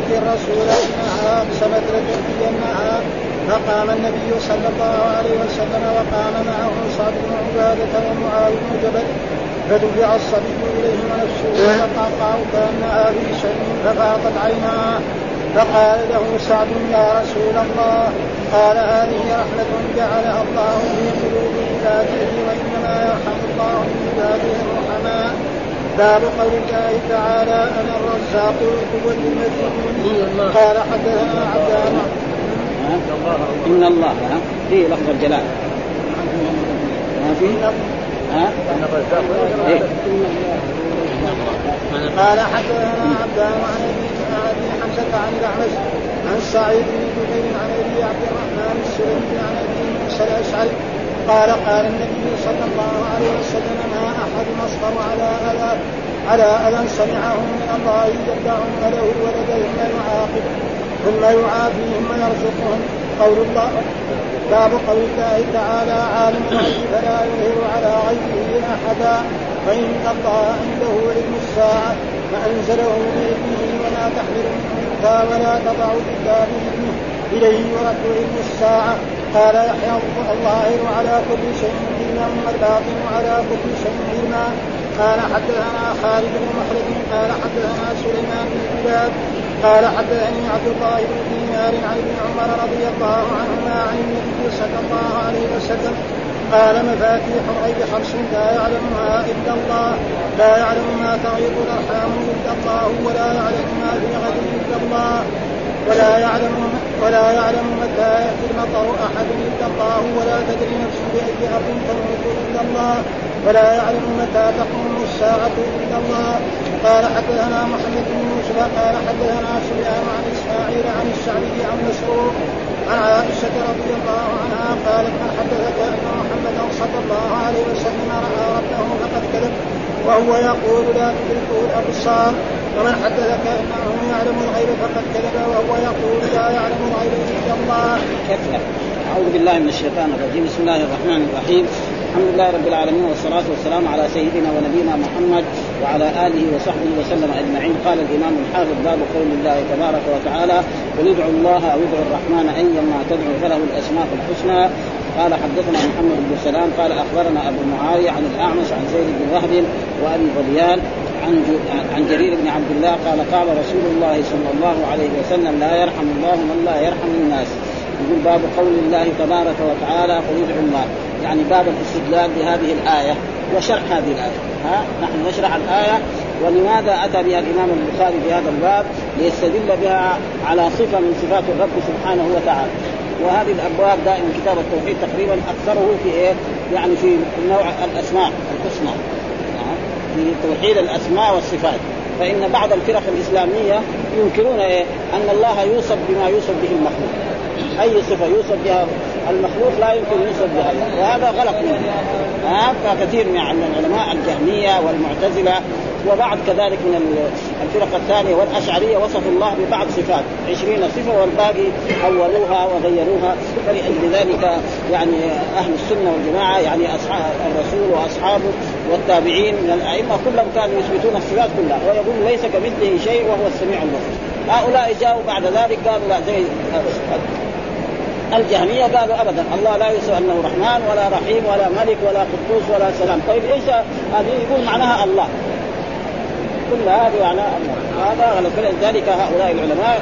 أعادت الرسول إنها أقسمت لتأتينها فقام النبي صلى الله عليه وسلم وقام معه صعب بن عبادة ومعاذ بن جبل. فدفع الصبي إليه ونفسه فقطع كأنها في شيء ففاضت عيناه. فقال له سعد يا رسول الله قال هذه رحمة جعلها الله في قلوب عباده وإنما يرحم الله من عباده. باب قول الله تعالى أنا الرزاق القوة المتين قال حدثنا عبدان إن الله فيه لفظ الجلال. ما في؟ ها؟ إيه؟ قال حدثنا عبدان عن أبي حمزة عن الاعمش عن سعيد بن جبير عن أبي عبد الرحمن السلمي عن أبي موسى الأشعري قال قال النبي صلى الله عليه وسلم ما أحد اصبر على اذى على أذى سمعه من الله يدعون له ثم يعاقب ثم يعافيهم ويرزقهم قول الله باب قول الله تعالى عالم الغيب فلا يظهر على غيبه أحدا فإن الله عنده علم الساعة فأنزله بإذنه ولا تحمل من ولا تضع الا بإذنه إليه يرد علم الساعة. قال يحيى الظاهر على كل شيء علما والباطن على كل شيء علما قال حدثنا خالد بن مخلد قال حدثنا سليمان بن بلاد قال حدثني عبد الله بن دينار عن ابن عمر رضي الله عنهما عن النبي صلى الله عليه وسلم. قال مفاتيح الغيب خمس لا يعلمها الا الله لا يعلم ما تغيض الأرحام الا الله ولا يعلم ما في غد الا الله. ولا يعلم ولا يعلم متى يأتي المطر أحد إلا الله ولا تدري نفس بأي أرض تموت إلا الله. ولا يعلم متى تقوم الساعة إلا الله. قال حدثنا محمد بن يوسف قال حدثنا سفيان عن إسماعيل عن الشعبي عن مسروق عن عائشة رضي الله عنها قالت من حدثك أن محمدا صلى الله عليه وسلم رأى ربه فقد كذب وهو يقول لا تدركه الأبصار. ومن حدثك أنه يعلم الغيب فقد كذب وهو يقول لا يعلم الغيب إلا الله. كذب. أعوذ بالله من الشيطان الرجيم. بسم الله الرحمن الرحيم. الحمد لله رب العالمين والصلاة والسلام على سيدنا ونبينا محمد وعلى آله وصحبه وسلم أجمعين. قال الإمام الحافظ باب قول الله تبارك وتعالى قل ادعوا الله أو ادعوا الرحمن أيما تدعو فله الأسماء الحسنى. قال حدثنا محمد بن سلام. قال أخبرنا أبو معاوية عن الأعمش عن زيد بن وهب وأبي غليان عن عن جرير بن عبد الله قال قال رسول الله صلى الله عليه وسلم لا يرحم الله من لا يرحم الناس. يقول باب قول الله تبارك وتعالى قل ادعوا الله. يعني باب الاستدلال بهذه الآية وشرح هذه الآية. ها؟ نحن نشرح الآية ولماذا أتى بها الإمام البخاري في هذا الباب؟ ليستدل بها على صفة من صفات الرب سبحانه وتعالى. وهذه الأبواب دائما كتاب التوحيد تقريبا أكثره في إيه؟ يعني في نوع الأسماء الحسنى. في توحيد الأسماء والصفات. فإن بعض الفرق الإسلامية ينكرون إيه؟ أن الله يوصف بما يوصف به المخلوق. أي صفة يوصف بها المخلوق لا يمكن يوصف بها وهذا غلط منه. ها؟ فكثير من العلماء الجهمية والمعتزلة وبعض كذلك من الفرق الثانية والأشعرية وصفوا الله ببعض صفات. عشرين صفة والباقي أولوها وغيروها. فلأجل ذلك يعني أهل السنة والجماعة يعني أصحاب الرسول وأصحابه والتابعين من الأئمة كلهم كانوا يثبتون الصفات كلها ويقول ليس كمثله شيء وهو السميع البصير. هؤلاء جاءوا بعد ذلك قالوا لا زي الجهمية قالوا ابدا الله لا يسوى أنه رحمن ولا رحيم ولا ملك ولا قدوس ولا سلام. طيب إيش هذه؟ يقول معناها الله. كل هذه معناها الله. هذا فلذلك هؤلاء العلماء.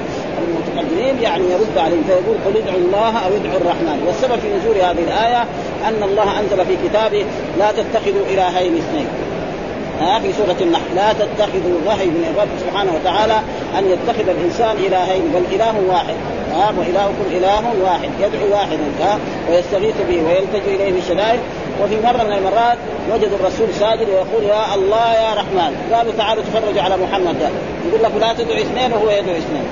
المتقدمين يعني يرد عليهم فيقول قل ادعوا الله أو ادعوا الرحمن. والسبب في نزول هذه الآية أن الله أنزل في كتابه لا تتخذوا إلهين اثنين. ها في سورة النحل. لا تتخذوا وحي من الرب سبحانه وتعالى أن يتخذ الإنسان إلهين بل إله واحد. ها وإلهكم إله واحد يدعو واحدا ها ويستغيث به ويلتجئ إليه في الشدائد وفي مرة من المرات وجدوا الرسول ساجد ويقول يا الله يا رحمن. قالوا تعالوا تفرجوا على محمد. يقول لك لا تدعو اثنين وهو يدعو اثنين.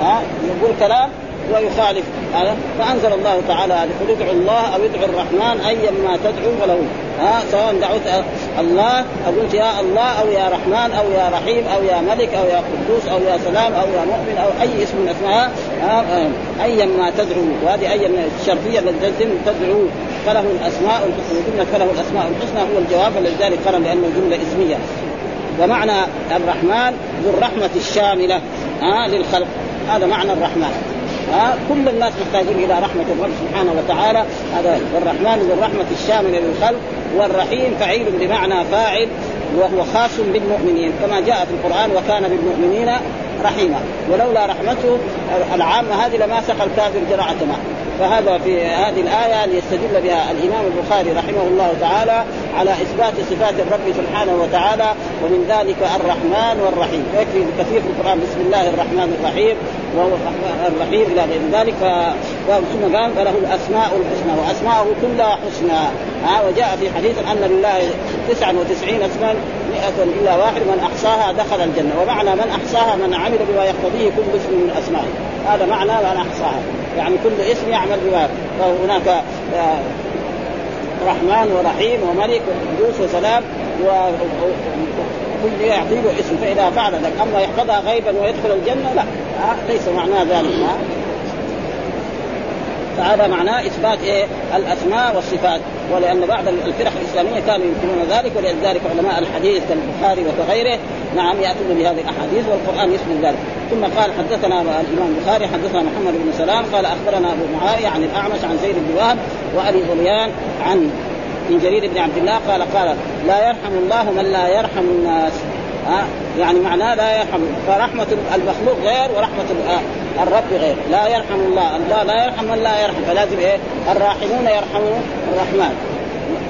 ها يقول كلام ويخالف هذا. فأنزل الله تعالى قل ادعوا الله أو ادعوا الرحمن أيا ما تدعو فله ها سواء دعوت الله أو قلت يا الله أو يا رحمن أو يا رحيم أو يا ملك أو يا قدوس أو يا سلام أو يا مؤمن أو أي اسم من اسماء أيا ما تدعو. وهذه أيا الشرطية التي تدعو فله الأسماء الحسنى جمله فله الأسماء الحسنى هو الجواب فلذلك قرن لأنه جملة اسمية. ومعنى الرحمن ذو الرحمة الشاملة ها للخلق. هذا معنى الرحمن. ها؟ كل الناس محتاجين إلى رحمة الرب سبحانه وتعالى. هذا والرحمن ذو الرحمة الشاملة للخلق والرحيم فعيل بمعنى فاعل وهو خاص بالمؤمنين. كما جاء في القرآن وكان بالمؤمنين رحيما. ولولا رحمته العامة هذه لما سقى الكافر جرعه ماء فهذا في هذه الآية ليستدل بها الإمام البخاري رحمه الله تعالى على إثبات صفات الرب سبحانه وتعالى ومن ذلك الرحمن والرحيم. ويكفي كثير في القرآن. بسم الله الرحمن الرحيم. وهو الرحيم إلى غير ذلك. ثم قال فله الأسماء الحسنى وأسماءه كلها حسنى. وجاء في حديث أن لله 99 اسما مئة إلا واحد من أحصاها دخل الجنة. ومعنى من أحصاها من عمل بما يقتضيه كل اسم من أسمائه. هذا معنى من أحصاها. يعني كل اسم يعمل بما فهناك آه، رحمن ورحيم وملك وقدوس وسلام وكل يعطي له اسم. فإذا فعل ذلك أما يحفظها غيبا ويدخل الجنة لا. ليس معناه ذلك. فهذا معناه إثبات إيه؟ الأسماء والصفات. ولأن بعض الفرق الإسلامية كانوا ينكرون ذلك ولذلك علماء الحديث كالبخاري وكغيره نعم يأتون بهذه الأحاديث والقرآن يثبت ذلك. ثم قال حدثنا الإمام البخاري حدثنا محمد بن سلام قال أخبرنا أبو معاوية عن الأعمش عن زيد بن وهب وأبي ظليان عن من جرير بن عبد الله قال قال لا يرحم الله من لا يرحم الناس. ها يعني معناه لا يرحم فرحمة المخلوق غير ورحمة الرب غير. لا يرحم الله الله لا يرحم من لا يرحم فلازم إيه؟ الراحمون يرحمون الرحمن.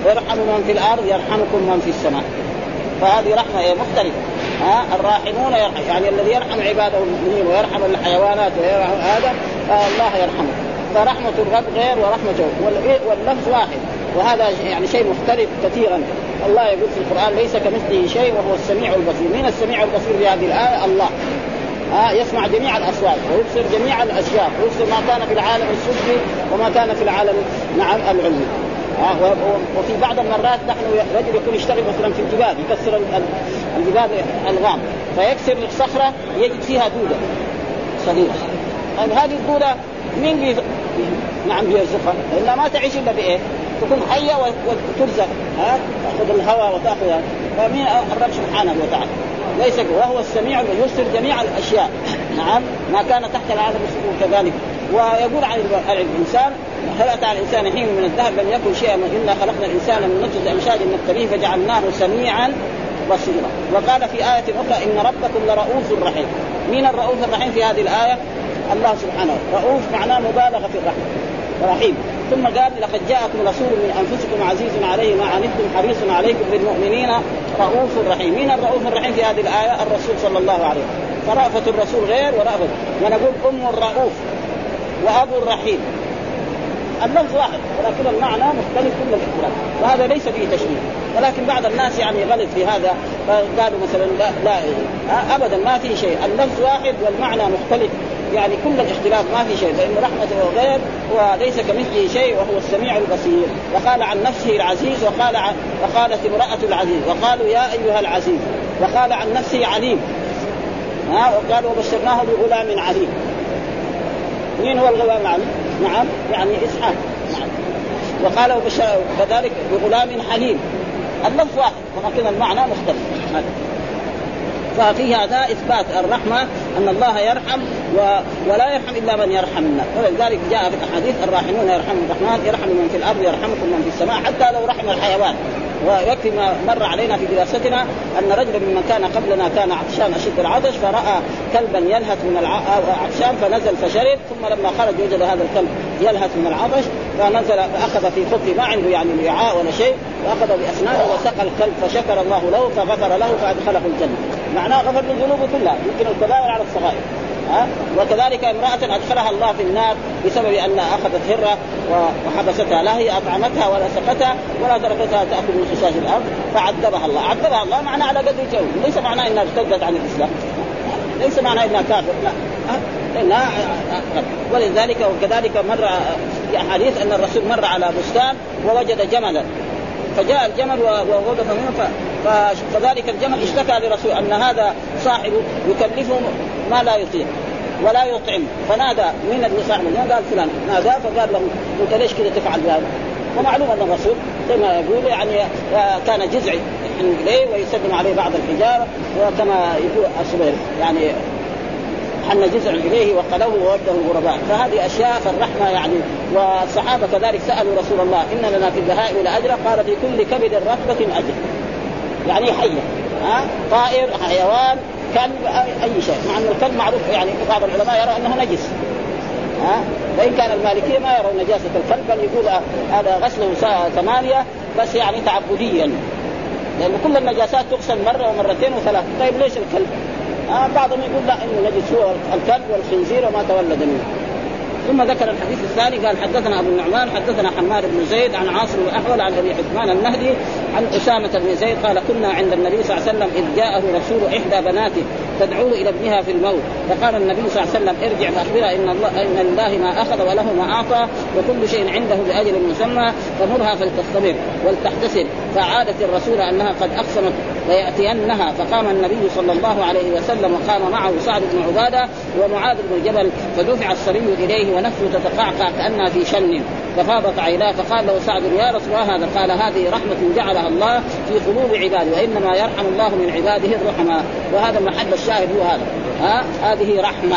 يرحم من في الأرض يرحمكم من في السماء. فهذه رحمة إيه؟ مختلفة. ها الراحمون يرحم يعني الذي يرحم عباده المؤمنين ويرحم الحيوانات ويرحم هذا الله يرحمه. فرحمة الرب غير ورحمته واللفظ واحد وهذا يعني شيء مختلف كثيرا. الله يقول في القرآن ليس كمثله شيء وهو السميع البصير. من السميع البصير في هذه الآية؟ الله. ها يسمع جميع الأصوات ويبصر جميع الأشياء ويبصر ما كان في العالم السفلي وما كان في العالم نعم العلوي وفي بعض المرات نحن رجل يكون يشتغل مثلا في الجبال يكسر الجبال ألغام فيكسر الصخرة يجد فيها دودة صغيرة. طيب هذه الدودة مين بي... نعم بيرزقها؟ لانها ما تعيش إلا بإيه؟ تكون حية وترزق. ها تأخذ الهواء وتاخذ فمين الرب سبحانه وتعالى؟ ليس وهو السميع يبصر جميع الأشياء. نعم ما كان تحت العالم كذلك. ويقول عن الإنسان اتى على الإنسان حين من الذهب لم يكن شيئا الا خلقنا الإنسان من نطفة أمشاج نبتليه فجعلناه سميعا بصيرا. وقال في آية أخرى إن ربكم لرؤوف رحيم. مين الرؤوف الرحيم في هذه الآية؟ الله سبحانه رؤوف معناه مبالغة في الرحمة رحيم. ثم قال لقد جاءكم رسول من أنفسكم عزيز عليه ما عنتم حريص عليكم بالمؤمنين رؤوف رحيم، مين الرؤوف الرحيم في هذه الآية؟ الرسول صلى الله عليه وسلم، فرأفة الرسول غير ورأفة. ونقول أم الرؤوف. وابو الرحيم اللفظ واحد ولكن المعنى مختلف كل الاختلاف وهذا ليس فيه تشبيه ولكن بعض الناس يعني غلط في هذا فقالوا مثلا لا لا ابدا ما في شيء. اللفظ واحد والمعنى مختلف. يعني كل الاختلاف ما في شيء. فإن رحمته غير وليس كمثله شيء وهو السميع البصير. وقال عن نفسه العزيز وقال عن وقالت امرأة العزيز. وقالوا يا أيها العزيز وقال عن نفسه عليم. ها وقال وبشرناه بغلام عليم. مين هو الغلام العليم؟ نعم. يعني إسحاق. نعم. وقال كذلك بغلام حليم. اللفظ واحد. ولكن المعنى مختلف. ففي هذا إثبات. الرحمة أن الله يرحم و... ولا يرحم إلا من يرحم الناس. ولذلك جاء في الأحاديث الراحمون يرحم الرحمن يرحم من في الأرض يرحمكم من في السماء حتى لو رحم الحيوان. ويكفي ما مر علينا في دراستنا أن رجلا ممن كان قبلنا كان عطشان أشد العطش فرأى كلبا يلهث من العطشان فنزل فشرب ثم لما خرج وجد هذا الكلب يلهث من العطش فنزل فأخذ في خفه ما عنده يعني وعاء ولا شيء وأخذ بأسنانه وسقى الكلب فشكر الله له فغفر له فأدخله الجنة. معناه غفر له كلها يمكن الكبائر على الصغائر. وكذلك امرأة أدخلها الله في النار بسبب أن أخذت هرة وحبستها لا هي أطعمتها ولا سقتها ولا تركتها تأكل من خشاش الأرض فعذبها الله، عذبها الله معناه على قدر الجو، ليس معناه إنها ارتدت عن الإسلام. ليس معناه إنها كافر، لا. إنها ولذلك وكذلك مر في أحاديث أن الرسول مر على بستان ووجد جملا. فجاء الجمل ووقف منه فذلك الجمل اشتكى لرسول أن هذا صاحبه يكلفه ما لا يطيق ولا يطعم فنادى من اللي صاحب قال فلان نادى فقال له أنت ليش كذا تفعل بهذا؟ ومعلوم أن الرسول كما يقول يعني كان جزعي إليه ويسلم عليه بعض الحجارة وكما يقول الصبير يعني حن جزع إليه وقلوه ووده الغرباء فهذه أشياء فالرحمة يعني. والصحابة كذلك سألوا رسول الله إن لنا في البهائم لأجرا قال في كل كبد رطبه أجر. يعني حية. ها؟ طائر حيوان كلب أي شيء. مع أن الكلب معروف يعني بعض العلماء يرى أنه نجس. ها؟ وان كان المالكية ما يرون نجاسة الكلب بل يقول هذا غسله ثمانية بس يعني تعبديا. لأن كل النجاسات تغسل مرة ومرتين وثلاث طيب ليش الكلب؟ آه بعضهم يقول لا إنه نجس هو الكلب والخنزير وما تولد منه. ثم ذكر الحديث الثاني قال حدثنا أبو النعمان حدثنا حماد بن زيد عن عاصم الاحول عن ابي حكمان النهدي عن أسامة بن زيد قال كنا عند النبي صلى الله عليه وسلم إذ جاءه رسول إحدى بناته تدعوه إلى ابنها في الموت. فقال النبي صلى الله عليه وسلم ارجع فاخبرها إن الله إن لله ما أخذ وله ما أعطى وكل شيء عنده بأجل مسمى فمرها فلتستمر ولتحتسب. فعادت الرسول أنها قد أقسمت ليأتينها. فقام النبي صلى الله عليه وسلم وقام معه سعد بن عبادة ومعاذ بن جبل فدفع الصبي إليه ونفسه تتقعقع كأنها في شن. ففاضت عيناه فقال له سعد يا رسول الله هذا قال هذه رحمة جعلها الله في قلوب عباده وإنما يرحم الله من عباده الرحماء وهذا محل الشاهد هو هذا. ها؟ هذه رحمة.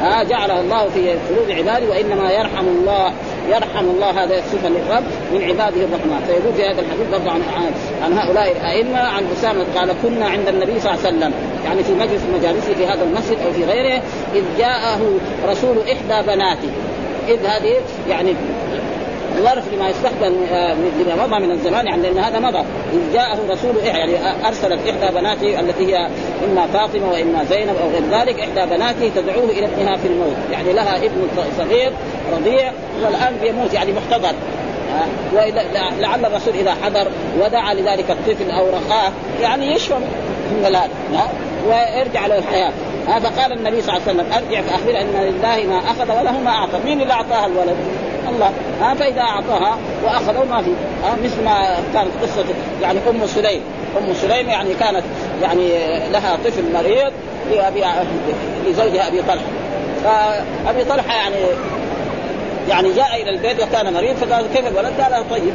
ها؟ جعلها الله في قلوب عباده وإنما يرحم الله يرحم الله هذا الصفه للرب من عباده الرحمن. فيقول في هذا الحديث برضه عن, عن هؤلاء الأئمة عن أسامة قال كنا عند النبي صلى الله عليه وسلم. يعني في مجلس مجالسه في هذا المسجد أو في غيره إذ جاءه رسول إحدى بناته. إذ هذه يعني ظرف لما يستقبل آه، لما مضى من الزمان يعني لأن هذا مضى. إذ جاءه رسول يعني أرسلت إحدى بناته التي هي إما فاطمة وإما زينب أو غير ذلك إحدى بناته تدعوه إلى ابنها في الموت. يعني لها ابن صغير رضيع والآن بيموت يعني محتضر. آه، ولعل الرسول إذا حضر ودعا لذلك الطفل أو رخاه يعني يشفى من الان ويرجع له الحياة. فقال النبي صلى الله عليه وسلم أرجع فاخبر أن لله ما أخذ وله ما أعطى، مين اللي اعطاها الولد؟ الله. ها فإذا أعطاها واخذه ما في. ها مثل ما كانت قصة يعني أم سليم. أم سليم يعني كانت يعني لها طفل مريض لأبي لزوجها أبي طلحة. فأبي طلحة يعني يعني جاء إلى البيت وكان مريض فقال كيف الولد؟ قال طيب.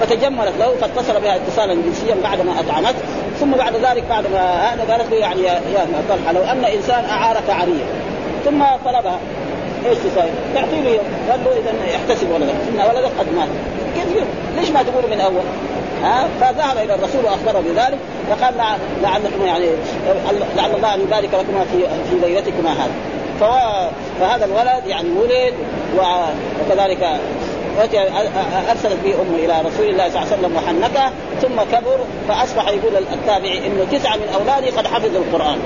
فتجملت له فاتصل بها اتصالا جنسيا بعد ما اطعمته ثم بعد ذلك بعد ما هذا قالت له يعني يا طلحة لو أن إنسان أعارك عريه ثم طلبها. إيش تسوي؟ تعطي له قال له إذا احتسب ولدك ان ولدك قد مات. كيف ليش ما تقول من أول؟ ها؟ فذهب إلى الرسول وأخبره بذلك فقال لعلكم يعني لعل الله أن يبارك لكما في في ليلتكما هذا فهذا الولد يعني ولد وكذلك أرسلت به أمه إلى رسول الله صلى الله عليه وسلم وحنكه ثم كبر فأصبح يقول التابعي إنه تسعة من اولاده قد حفظوا القرآن.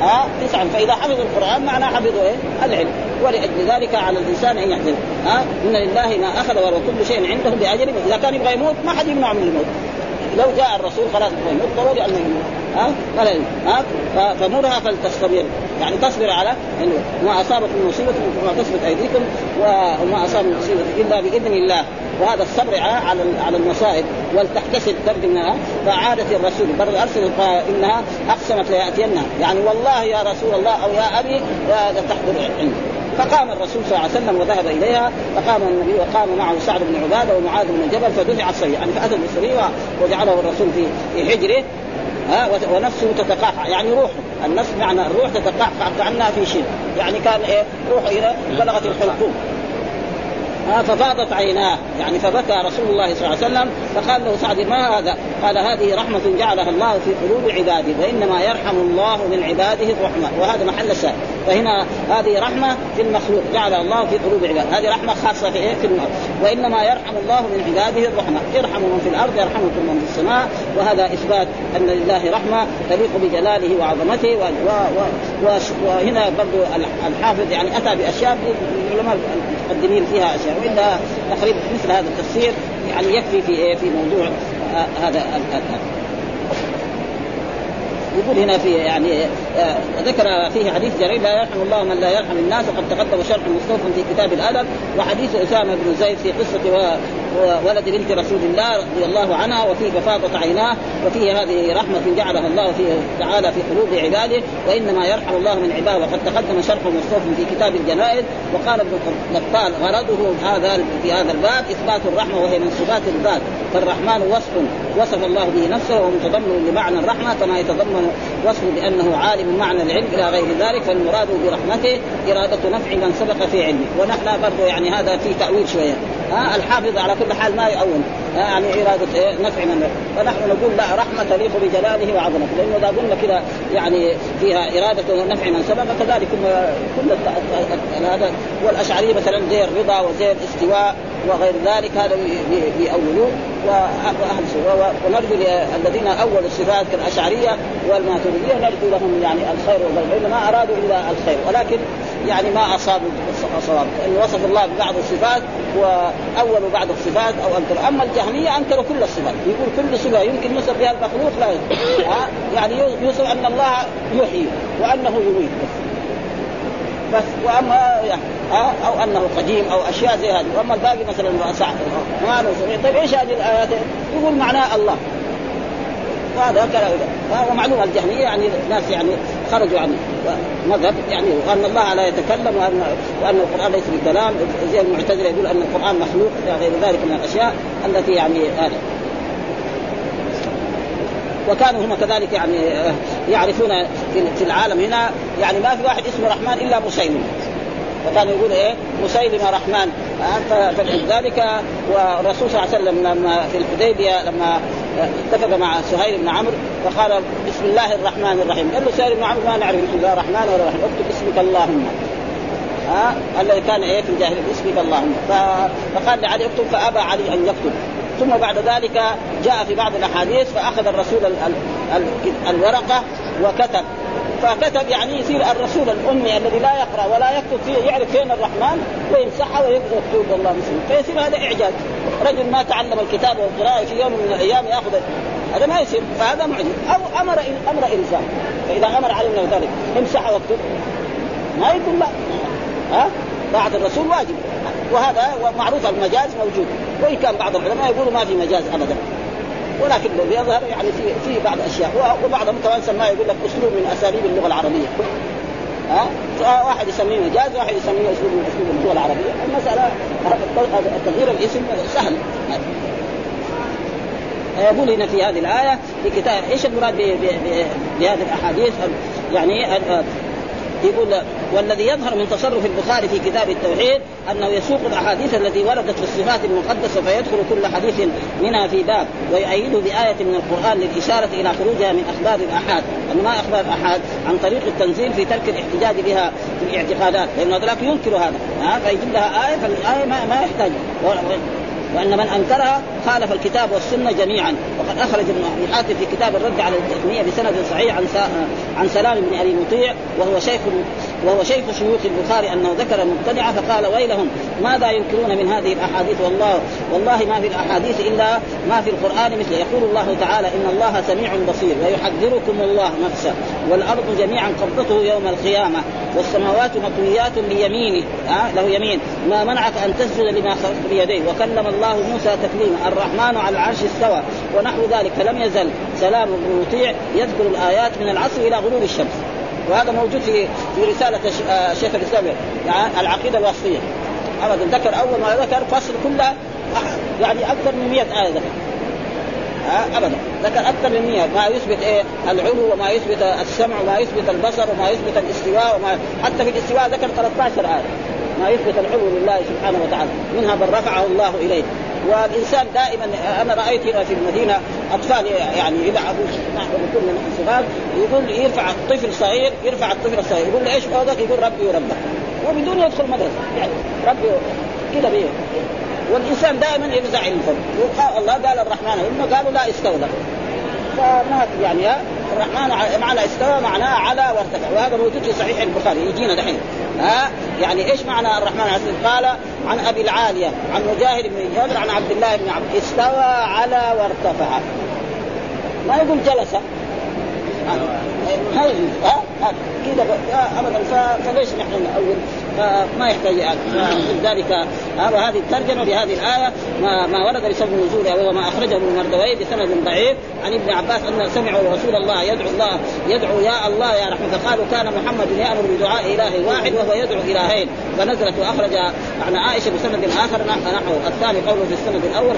ها؟ تسعة. فإذا حفظوا القرآن معناه حفظوا إيه؟ العلم. ولأجل ذلك على الإنسان أن يحفظ ها؟ إن لله ما أخذ وكل شيء عنده بأجل إذا كان يبغى يموت ما حد يمنع من الموت. لو جاء الرسول خلاص يموت ضروري انه يموت. ها؟ ها؟ فمرها فلتصبر يعني تصبر على يعني ما اصابت من مصيبة فما تصبت أيديكم وما اصاب من مصيبة إلا بإذن الله. وهذا الصبر على على المصائب. ولتحتسب ترجمها فعادت الرسول. بل ارسل إنها أقسمت ليأتينها. يعني والله يا رسول الله أو يا أبي تحضر عندي. فقام الرسول صلى الله عليه وسلم وذهب إليها. فقام النبي وقام معه سعد بن عبادة ومعاذ بن جبل فدفع الصبي يعني فأتى بالصبي وجعله الرسول في حجره. ها ونفسه تتقعقع يعني روحه النفس معنى الروح تتقعقع كأنها في شيء. يعني كان إيه روحه إلى بلغت الحلقوم. ففاضت عيناه. يعني فبكى رسول الله صلى الله عليه وسلم فقال له سعد ما هذا؟ قال هذه رحمة جعلها الله في قلوب عباده وإنما يرحم الله من عباده الرحمة. وهذا محل الشاهد. فهنا هذه رحمة في المخلوق جعلها الله في قلوب عباده هذه رحمة خاصة في إيه؟ في الموت. وإنما يرحم الله من عباده الرحمة. ارحموا من في الأرض يرحمكم من في السماء. وهذا إثبات أن لله رحمة تليق بجلاله وعظمته. و... و... و... وهنا برضو الحافظ يعني أتى بأشياء العلماء. المتقدمين فيها أشياء والا تقريبا مثل هذا التفسير يعني يكفي في إيه في موضوع آه هذا يقول هنا في يعني ذكر فيه حديث جرير لا يرحم الله من لا يرحم الناس وقد تقدم شرح مستوفى في كتاب الأدب وحديث أسامة بن زيد في قصة ولد بنت رسول الله رضي الله عنها وفيه ففاضت عيناه وفيه هذه رحمة جعلها الله فيه تعالى في قلوب عباده وإنما يرحم الله من عباده. وقد تقدم شرح مستوفى في كتاب الجنائز وقال ابن بطال غرضه هذا في هذا الباب إثبات الرحمة وهي من صفات الذات فالرحمن وصف وصف الله به نفسه ومتضمن لمعنى الرحمة كما يتضمن وصفه بأنه عالم معنى العلم إلى غير ذلك فالمراد برحمته إرادة نفع من سبق في علمه. ونحن برضه يعني هذا في تأويل شوية. ها الحافظ على كل حال ما يؤول. يعني إرادة إيه؟ نفع من فنحن نقول لا رحمة تليق بجلاله وعظمته. لأنه إذا قلنا كذا يعني فيها إرادة نفع من سبق كذلك كل هذا والاشعريه مثلا زي الرضا وزي الاستواء وغير ذلك هذا بيأولوه. وأهل ونرجو الذين أولوا الصفات كالأشعرية والماتريدية نرجو لهم يعني الخير والغير ما أرادوا إلا الخير. ولكن يعني ما أصابوا صواب لأنه وصف الله ببعض الصفات وأولوا بعض الصفات أو أنكروا. أما الجهميه انكروا كل الصفات يقول كل صفه يمكن يوصف بها المخلوق لا يعني يوصف أن الله يحيي وأنه يميت. بس. وأما يعني أو أنه قديم أو أشياء زي هذه. وأما الباقي مثلا ما طيب إيش هذه الآيات؟ يقول معناه الله. وهذا ومعلوم الجهمية يعني ناس يعني خرجوا عن مذهب يعني وأن الله لا يتكلم وان وأن القرآن ليس بكلام. زي المعتزلة يقول أن القرآن مخلوق إلى غير ذلك من الأشياء التي يعني هذا. وكانوا هم كذلك يعني يعرفون في العالم هنا يعني ما في واحد اسمه رحمن إلا مسيلم. وكان يقول إيه؟ مسيلمه رحمن. فلذلك والرسول صلى الله عليه وسلم لما في الحديبية لما اتفق مع سهيل بن عمرو فقال بسم الله الرحمن الرحيم. قال له سهيل بن عمرو ما نعرف بسم الله الرحمن ولا الرحيم. اكتب اسمك اللهم. ها؟ الذي كان إيه في الجاهليه اسمك اللهم. فقال لعلي اكتب فأبى علي أن يكتب. ثم بعد ذلك جاء في بعض الأحاديث فأخذ الرسول الورقة وكتب. فكتب يعني يصير الرسول الأمي الذي لا يقرأ ولا يكتب فيه يعرف فين الرحمن ويمسحها ويكتب الله مسلم فيصير هذا إعجاز. رجل ما تعلم الكتاب والقراءة في يوم من الأيام يأخذ هذا ما يصير فهذا معجز. أو أمر أمر انسان فإذا أمر علمنا ذلك امسح واكتب. ما يقول لا. ها؟ بعد الرسول واجب. وهذا معروف المجاز موجود. وإن كان بعض العلماء يقولوا ما في مجاز ابدا. ولكن يظهر يعني في في بعض الأشياء. وبعضهم كمان سماه يقول لك أسلوب من أساليب اللغة العربية. ها؟ واحد يسميه مجاز واحد يسميه أسلوب من أسلوب اللغة العربية. المسألة تغيير الاسم سهل. يقول هنا في هذه الآية في كتاب إيش المراد بهذه الأحاديث؟ يعني يقول والذي يظهر من تصرف البخاري في كتاب التوحيد أنه يسوق الأحاديث التي وردت في الصفات المقدسة فيدخل كل حديث منها في باب ويؤيده بآية من القرآن للإشارة إلى خروجها من أخبار الأحاد، انه ما أخبار الأحاد؟ عن طريق التنزيل في ترك الاحتجاج بها في الاعتقادات، لأن هذاك ينكر هذا، ها؟ فيجيب لها آية فالآية ما, ما يحتاج. وأن من أنكرها خالف الكتاب والسنة جميعا. وقد أخرج ابن أبي حاتم في كتاب الرد على الجهميه بسند صحيح عن عن سلام بن أبي مطيع وهو شيخ وهو شيخ شيوخ البخاري أنه ذكر المبتدعه فقال ويلهم ماذا ينكرون من هذه الأحاديث؟ والله والله ما في الأحاديث إلا ما في القرآن مثل يقول الله تعالى إن الله سميع بصير ويحذركم الله نفسه والأرض جميعا قبضته يوم القيامة والسماوات مطويات بيمينه آه له يمين. ما منعك أن تسجد لما خلقت بيديه وكلم الله موسى تكليما. الرحمن على العرش استوى ونحو ذلك. فلم يزل. سلام بن مطيع يذكر الآيات من العصر إلى غروب الشمس. وهذا موجود في في رسالة شيخ الاسلام يعني العقيدة الوصفية. أبدا. ذكر أول ما ذكر فصل كله يعني أكثر من 100 آية ذكر. أبدا. ذكر أكثر من 100 ما يثبت إيه؟ العلو وما يثبت السمع وما يثبت البصر وما يثبت الاستواء وما حتى في الاستواء ذكر 13 آية. ما يثبت العلو لله سبحانه وتعالى. منها بل رفعه الله إليه. والإنسان دائما أنا رأيت هنا في المدينة أطفال يعني يلعبوا نحن نكون من الصغار يقول يرفع الطفل صغير يرفع الطفل الصغير. يقول إيش فوقك يقول ربي وربك. وبدون يدخل مدرسة. يعني ربي كذا بيه والإنسان دائما يفزع الفم. يقال الله قال الرحمن هم قالوا لا استولى فما يعني الرحمن معنى استوى معناه على وارتفع وهذا موجود في صحيح البخاري. يجينا دحين. ها؟ يعني إيش معنى الرحمن على قال عن أبي العالية عن مجاهد بن جابر عن عبد الله بن عبد استوى على وارتفع. ما يقول جلس. ها؟ كذا ابدا. فليش نحن نأول؟ فما يحتاج ذلك وهذه الترجمة بهذه الآية ما, ما ورد لسبب نزولها وهو ما أخرجه المردوي بسند ضعيف عن ابن عباس أن سمعوا رسول الله يدعو الله يدعو يا الله يا رحمة. فقالوا كان محمد يأمر بدعاء إله واحد وهو يدعو إلهين. فنزلت وأخرج عن عائشة بسند آخر نحو الثاني قوله في السند الأول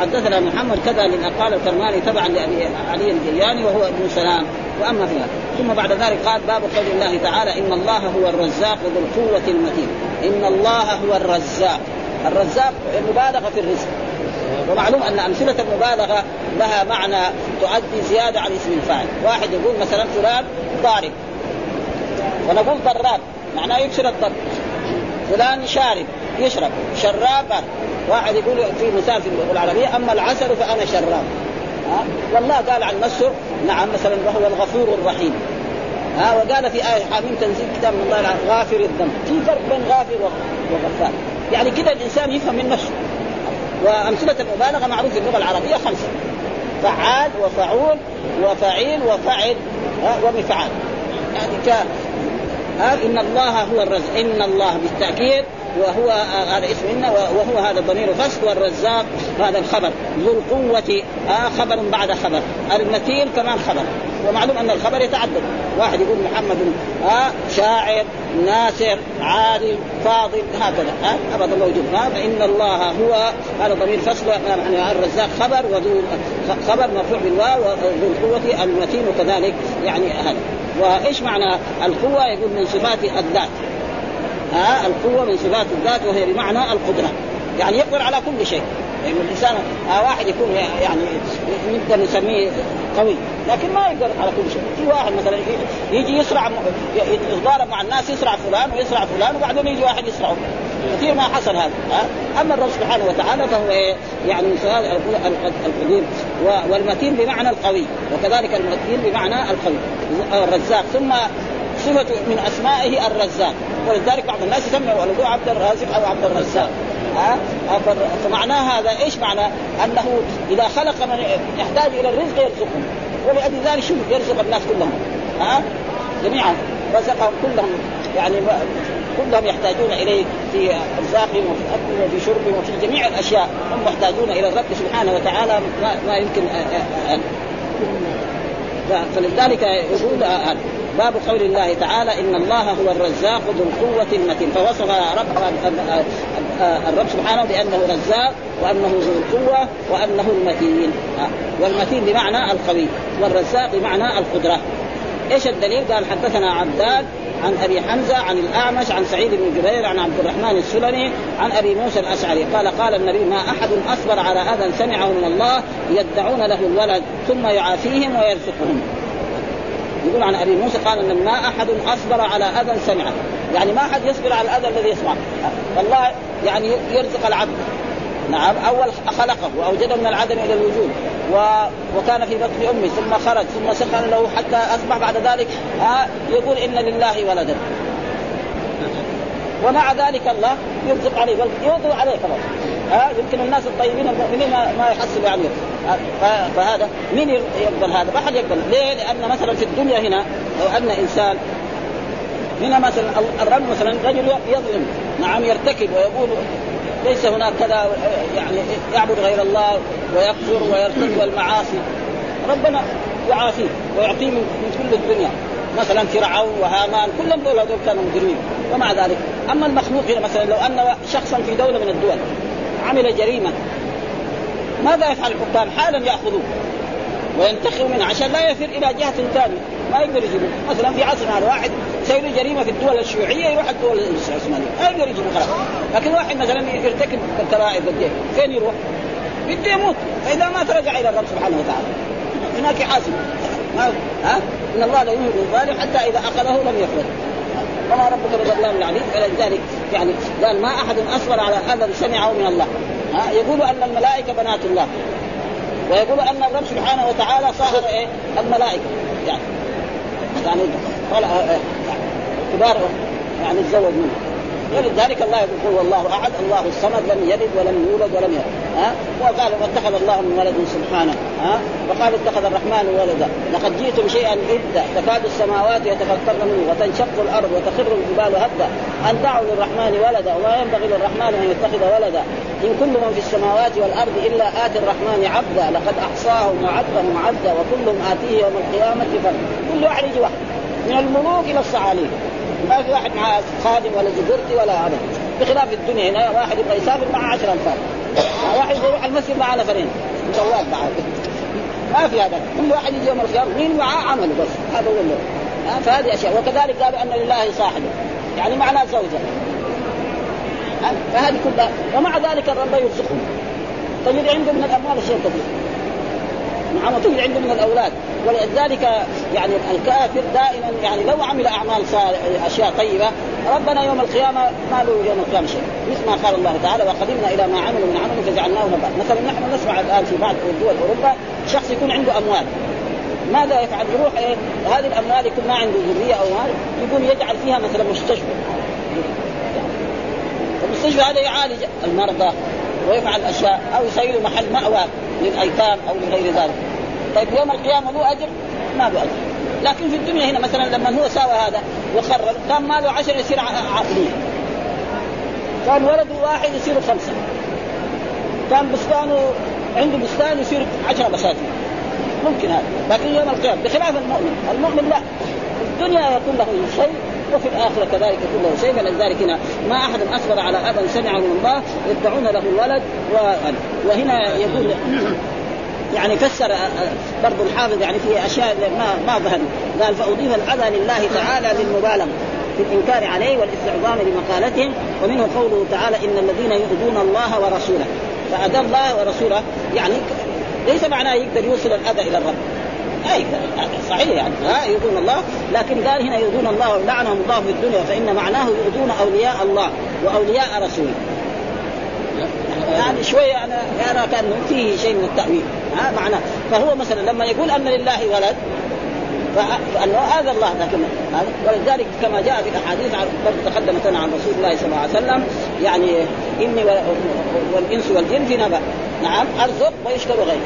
حدثنا محمد كذا لأن قال الكرماني تبعا لابي علي الجياني وهو ابن سلام. وأما فيها ثم بعد ذلك قال باب قول الله تعالى إن الله هو الرزاق ذو القوة المتين. إن الله هو الرزاق. الرزاق المبالغه في الرزق. ومعلوم أن أمثلة المبالغة لها معنى تؤدي زيادة عن اسم الفاعل. واحد يقول مثلا فلان ضارب ونقول ضراب معناه يكسر الضرب فلان شارب. يشرب. شراب. واحد يقول في مثال في اللغة العربيه أما العسل فأنا شراب. والله قال عن نفسه نعم مثلا وهو الغفور الرحيم. ها وقال في آية حاميم تنزيل كتاب من الله غافر الذنب. في فرق بين غافر وغفار. يعني كده الإنسان يفهم من نفسه. وأمثلة المبالغة معروف في اللغة العربية خمسة. فعال وفعول وفعيل وفعل ومفعال يعني ك إن الله هو الرزق إن الله بالتأكيد وهو هذا اسم إن وهو هذا الضمير فسق والرزاق هذا الخبر. ذو القوة آه خبر بعد خبر. المتين كمان خبر. ومعلوم أن الخبر يتعدد. واحد يقول محمد آه شاعر ناصر عادل فاضل هكذا. آه أبدا موجود. آه فإن الله هو هذا ضمير فصل يعني الرزاق خبر وذو خبر مرفوع بالواو وذو القوة المتين وكذلك يعني هذا. وإيش معنى القوة؟ يقول من صفات الذات. ها القوة من صفات الذات وهي بمعنى القدرة. يعني يقدر على كل شيء. يعني الإنسان آه واحد يكون يعني نقدر نسميه قوي لكن ما يقدر على كل شيء. في واحد مثلا يجي يسرع يتضارب مع الناس يسرع فلان ويسرع فلان وبعدين يجي واحد يسرعه كثير ما حصل هذا ها. أما الرب سبحانه وتعالى فهو إيه؟ يعني من القدير والمتين بمعنى القوي وكذلك المتين بمعنى القوي الرزاق. ثم صفة من أسمائه الرزاق. ولذلك بعض الناس يسمى ولده عبد الرازق أو عبد الرزاق. فمعناه هذا إيش معنى؟ أنه إذا خلق من يحتاج إلى الرزق يرزقهم. ولأجل ذلك شو يرزق الناس كلهم. ها؟ جميعا. رزقهم كلهم. يعني كلهم يحتاجون إليه في ارزاقهم وفي اكلهم وفي شربهم وفي جميع الأشياء. هم محتاجون إلى الرب سبحانه وتعالى. ما, ما يمكن فلذلك يقول باب قول الله تعالى إن الله هو الرزاق ذو القوة المتين. فوصف رب الرب سبحانه بأنه رزاق وأنه ذو القوة وأنه المتين. والمتين بمعنى القوي والرزاق بمعنى القدرة. إيش الدليل؟ قال حدثنا عبدان عن أبي حمزة عن الأعمش عن سعيد بن جبير عن عبد الرحمن السلمي عن أبي موسى الأشعري. قال قال النبي ما أحد أصبر على أذى سمعه من الله يدعون له الولد ثم يعافيهم ويرزقهم. يقول عن ابي موسى قال إن ما أحد أصبر على أذى سمعه. يعني ما أحد يصبر على الأذى الذي يسمعه. الله يعني يرزق العبد. نعم أول خلقه وأوجده من العدم إلى الوجود. و... وكان في بطن أمه ثم خرج ثم سخن له حتى أصبح بعد ذلك ها يقول إن لله ولدا. ومع ذلك الله يرزق عليه يوضع عليه خلاص ها؟ يمكن الناس الطيبين المؤمنين ما يحصلوا عنه فهذا مين يقبل هذا؟ ما حد يقبل، ليه؟ لأن مثلا في الدنيا هنا لو أن إنسان هنا مثلا الرجل مثلا رجل يظلم. نعم يرتكب ويقول ليس هناك كذا يعني يعبد غير الله ويكفر ويرتكب المعاصي ربنا يعافيه ويعطيه من كل الدنيا. مثلا فرعون وهامان كلهم دول هذول كانوا مجرمين ومع ذلك. أما المخلوق هنا مثلا لو أن شخصا في دولة من الدول عمل جريمة. ماذا يفعل الحكام؟ حالا يأخذوه. وينتخب منه عشان لا يفر إلى جهة ثانية. ما يقدر يجيبه. مثلا في عصرنا واحد يسوي له جريمة في الدول الشيوعية يروح الدول العثمانية. ما يقدر يجيبه خلاص. لكن واحد مثلا يرتكب الكبائر قد فين يروح؟ بده يموت. فإذا مات رجع إلى الرب سبحانه وتعالى. هناك يحاسب ها؟ إن الله لا يمهل الظالم حتى إذا أخذه لم يفلت وما ربك بظلام العليم. فلذلك يعني قال ما أحد أصبر على اذى سمعه من الله. ها يقول أن الملائكة بنات الله. ويقول أن الرب سبحانه وتعالى صاهر إيه؟ الملائكة. يعني يعني قال آه، آه، كبار يعني تزوج منه. ولذلك الله يقول هو الله احد الله الصمد لم يلد ولم يولد ولم يولد ها؟ وقال واتخذ الله من ولد سبحانه. ها؟ وقال اتخذ الرحمن ولدا لقد جئتم شيئا إدا تكاد السماوات يتفطرن منه وتنشق الأرض وتخر الجبال هدا أن دعوا للرحمن ولدا وما ينبغي للرحمن أن يتخذ ولدا. إن كل من في السماوات والأرض إلا آتي الرحمن عبدا لقد أحصاهم وعدهم عدا وكلهم آتيه يوم القيامة فردا كل واحد يجي واحد. من الملوك إلى الصعاليك ما في واحد معاه خادم ولا زبرتي ولا هذا. بخلاف الدنيا هنا واحد يبغى يسافر مع 10 انفار واحد يروح المسجد مع نفرين مسوات معاه ما في هذا. كل واحد يجي يوم القيامه مين معاه عمله بس. هذا هو اللي. فهذه أشياء. وكذلك قالوا أن لله صاحبه يعني معناه زوجة. فهذه كلها. ومع ذلك الرب يرزقهم. تجد عنده من الأموال شيء كثير. نعم وتجد عنده من الأولاد. ولذلك يعني الكافر دائما يعني لو عمل أعمال أشياء طيبة ربنا يوم القيامة ما له يوم القيامة شيء. مثل ما قال الله تعالى وقدمنا إلى ما عملوا من عمل فجعلناه هباء مثلا نحن نسمع الآن في بعض دول أوروبا شخص يكون عنده أموال. ماذا يفعل؟ يروح إيه؟ هذه الأموال يكون ما عنده ذرية أو مال يقوم يجعل فيها مثلا مستشفى. المستشفى هذا يعالج المرضى. ويفعل أشياء أو يسوي له محل مأوى للأيتام أو لغير ذلك. طيب يوم القيامة له أجر؟ ما له أجر. لكن في الدنيا هنا مثلا لما هو ساوى هذا وخرب كان ماله عشر يصير عقلية كان ولده واحد يصير خمسة. كان بستانه عنده بستان يصير عشرة بساتين ممكن هذا. لكن يوم القيامة بخلاف المؤمن. المؤمن لا. الدنيا يكون له شيء وفي الآخرة كذلك يكون له شيء فلذلك هنا ما أحد أصبر على أذى سمعه من الله يدعون له الولد وهنا يقول يعني فسر آه، آه، برضو الحافظ يعني في أشياء ما ما ظهر. قال فأضيف الأذى لله تعالى للمبالغه في الإنكار عليه والاستعظام لمقالتهم ومنه قوله تعالى إن الذين يؤذون الله ورسوله. فأذى الله ورسوله يعني ليس معناه يقدر يوصل الأذى إلى الرب. صحيح يعني. ها يؤذون الله. لكن قال هنا يؤذون الله ولعنهم الله في الدنيا فإن معناه يؤذون أولياء الله وأولياء رسوله. يعني شوية أنا ارى كانه فيه شيء من التأويل. ها معناه. فهو مثلا لما يقول أن لله ولد فأنه هذا الله لكن ولذلك كما جاء في الاحاديث قد تقدمت لنا عن رسول الله صلى الله عليه وسلم يعني إني والإنس والجن في نبأ. نعم أرزق ويشكر غيري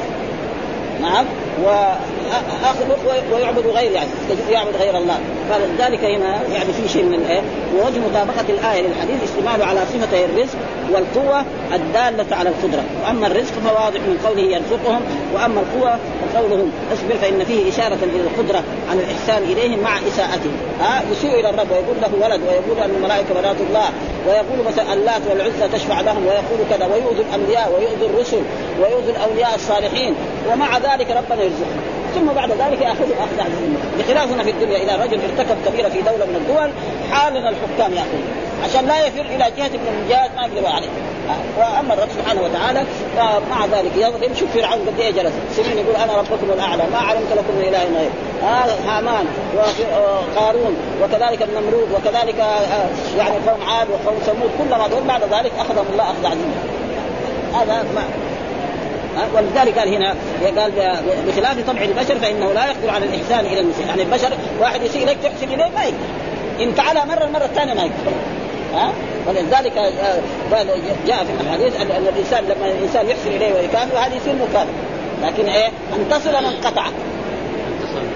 نعم واخلق ويعبد غير يعني يعبد غير الله. فلذلك هنا يعني في شيء من إيه؟ ووجه مطابقة الآية للحديث استعمال على صفتي الرزق والقوة الدالة على القدرة. وأما الرزق فواضح من قوله يرزقهم وأما القوة فقولهم. اصبر فإن فيه إشارة إلى القدرة على الإحسان إليهم مع إساءتهم. ها؟ يسيء إلى الرب ويقول له ولد ويقول أن الملائكة بنات الله ويقول مثلا اللات والعزى تشفع لهم ويقول كذا ويؤذي الأنبياء ويؤذي الرسل ويؤذي الأولياء الصالحين. ومع ذلك ربنا يرزقهم ثم بعد ذلك ياخذهم اخذ عزيز بخلافنا في الدنيا إذا رجل ارتكب كبيرة في دولة من الدول حالنا الحكام يأخذون. عشان لا يفر إلى جهة من الجهات ما يقدروا عليه. وأما الرب سبحانه وتعالى فمع ذلك يظلم شوف فرعون قد إيه جلس. سنين يقول أنا ربكم الأعلى ما علمت لكم من إله غير هذا هامان وقارون وكذلك النمرود وكذلك آه، يعني قوم عاد وقوم ثمود كلما دول بعد ذلك أخذهم الله اخذ عزيز هذا ما ولذلك قال هنا قال بخلاف طبع البشر فإنه لا يقدر على الإحسان إلى المسيء. يعني البشر واحد يسيء إليك تحسن إليه ما يقدر. إن فعلها مرة المرة الثانية ما يقدر. ها؟ ولذلك قال جاء في الحديث ان الإنسان لما الإنسان يحسن إليه ويكافئ هذا يصير مكافئ لكن إيه؟ أن تصل من قطع.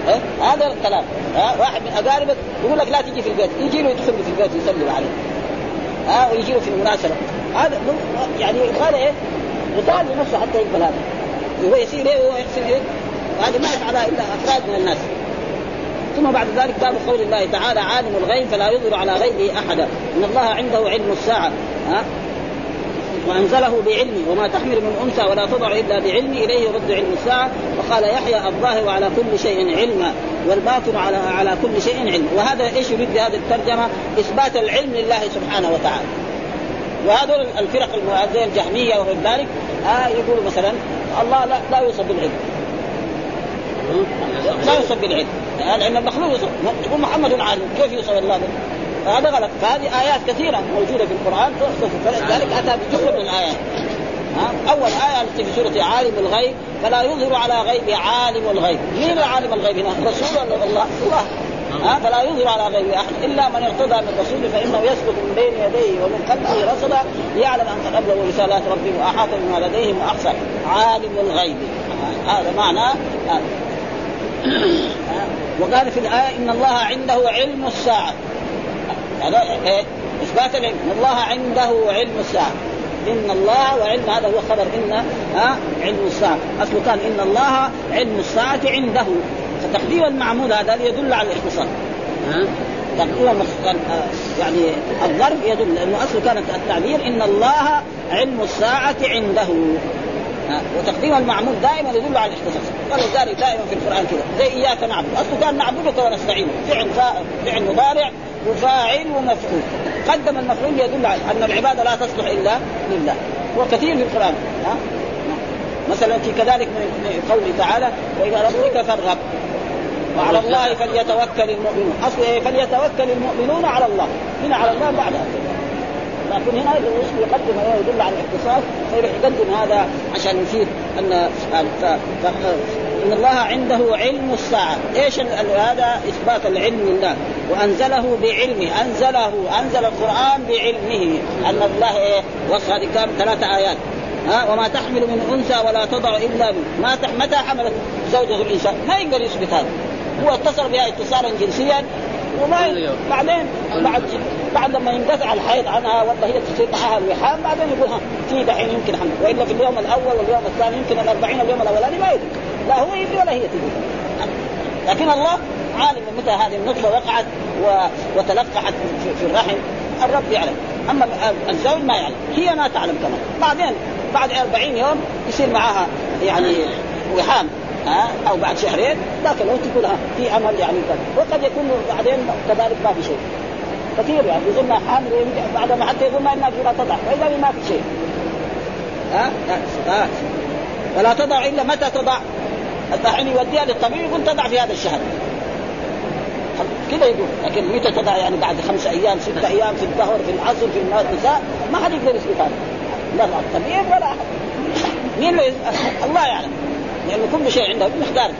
إيه؟ هذا الكلام. ها؟ واحد من أقاربك يقول لك لا تجي في البيت. يجي له يدخل في البيت يسلم عليه. ها؟ ويجي له في المناسبة. هذا يعني قال إيه؟ وقال لنفسه حتى يقبل هذا. وهو يسير إيه وهو يحسن إيه وهذه ما يفعلها إلا أفراد من الناس. ثم بعد ذلك باب قول الله تعالى عالم الغيب فلا يظهر على غيبه أحدا. إن الله عنده علم الساعة. ها؟ وأنزله بعلمه وما تحمل من أنثى ولا تضع إلا بعلمه إليه يرد علم الساعة. وقال يحيى الظاهر على كل شيء علما والباطن على على كل شيء علما وهذا إيش يريد بهذه الترجمة؟ إثبات العلم لله سبحانه وتعالى. وهذول الفرق زي الجهمية وغير ذلك آه يقولوا مثلا الله لا, لا يوصف بالعلم لا يوصف بالعلم لأن المخلوق يوصف تقول محمد عالم كيف يوصف الله به؟ هذا غلط. فهذه آيات كثيرة موجودة في القرآن. توصف فلذلك أتى بجملة من الآيات. أول آية التي في سورة عالم الغيب فلا يظهر على غيب عالم الغيب. مين عالم الغيب هنا؟ رسول الله. الله. ها فلا يظهر على غيب أحد. إلا من ارتضى من رسول فإنه يسلك من بين يديه ومن خلفه رصدا يعلم أن قد رسالات ربه وأحاط بما لديهم واحصى عالم الغيب. هذا معنى وقال في الآية إن الله عنده علم الساعة. هذا إيه؟ إثبات العلم. إن الله عنده علم الساعة. إن الله وعلم هذا هو خبر. إن ها علم الساعة. اصله كان إن الله علم الساعة عنده. فتقديم المعمول هذا يدل على الاختصار ها؟ تقديم يعني الضرب يدل لأنه اصله كانت التعبير إن الله علم الساعة عنده. وتقديم المعمول دائما يدل على الاختصاص ولذلك دائما في القرآن كذا زي إياك نعبد. اصله كان نعبدك ونستعين. فعل فعل مضارع وفاعل ومفعول. قدم المفعول يدل على أن العبادة لا تصلح إلا لله. وكثير في القرآن. ها؟ مثلا في كذلك من قوله تعالى وإلى ربك فارغب. وعلى الله فليتوكل المؤمنون. أصل إيه؟ فليتوكل المؤمنون على الله. هنا على الله بعدها لكن هنا يقدم يدل على الاختصاص فيقدم هذا عشان يفيد ان ف... ف... إن الله عنده علم الساعة، إيش هذا إثبات العلم لله وأنزله بعلمه، انزله أنزل القرآن بعلمه. أن الله إيه؟ وصف هذه كم ثلاث آيات. ها؟ وما تحمل من أنثى ولا تضع إلا ما تح... متى حملت زوجة الإنسان؟ ما يقدر يثبت هذا. هو اتصل بها اتصالا جنسيا وما بعدين بعد بعد لما يندفع الحيض عنها ولا هي تصير معها الوحام بعدين يقول ها في دحين يمكن حمل. وإلا في اليوم الأول واليوم الثاني يمكن الأربعين اليوم الأولاني ما يدري. لا هو يدري ولا هي تدري لكن الله عالم متى هذه النطفة وقعت و... وتلقحت في, في الرحم. الرب يعلم. أما الزوج ما يعلم. هي ما تعلم كمان. بعدين بعد 40 يوم يصير معها يعني وحام. ها؟ أو بعد شهرين ذاك الوقت ها في عمل يعني كذا. وقد يكون بعدين كذلك ما في شيء. كثير يعني يظن حامل بعد ما حتى يظن انها فيها تضع. واذا ما في شيء. ها؟ ها ولا تضع إلا متى تضع. الحين يوديها للطبيب يقول تضع في هذا الشهر. كذا يقول. لكن متى تضع يعني؟ بعد خمسة أيام ستة أيام في الظهر في العصر في النساء ما حد يقدر يثبت هذا. لا الطبيب ولا أحد. مين الله يعلم. لأن كل شيء عنده بمقدار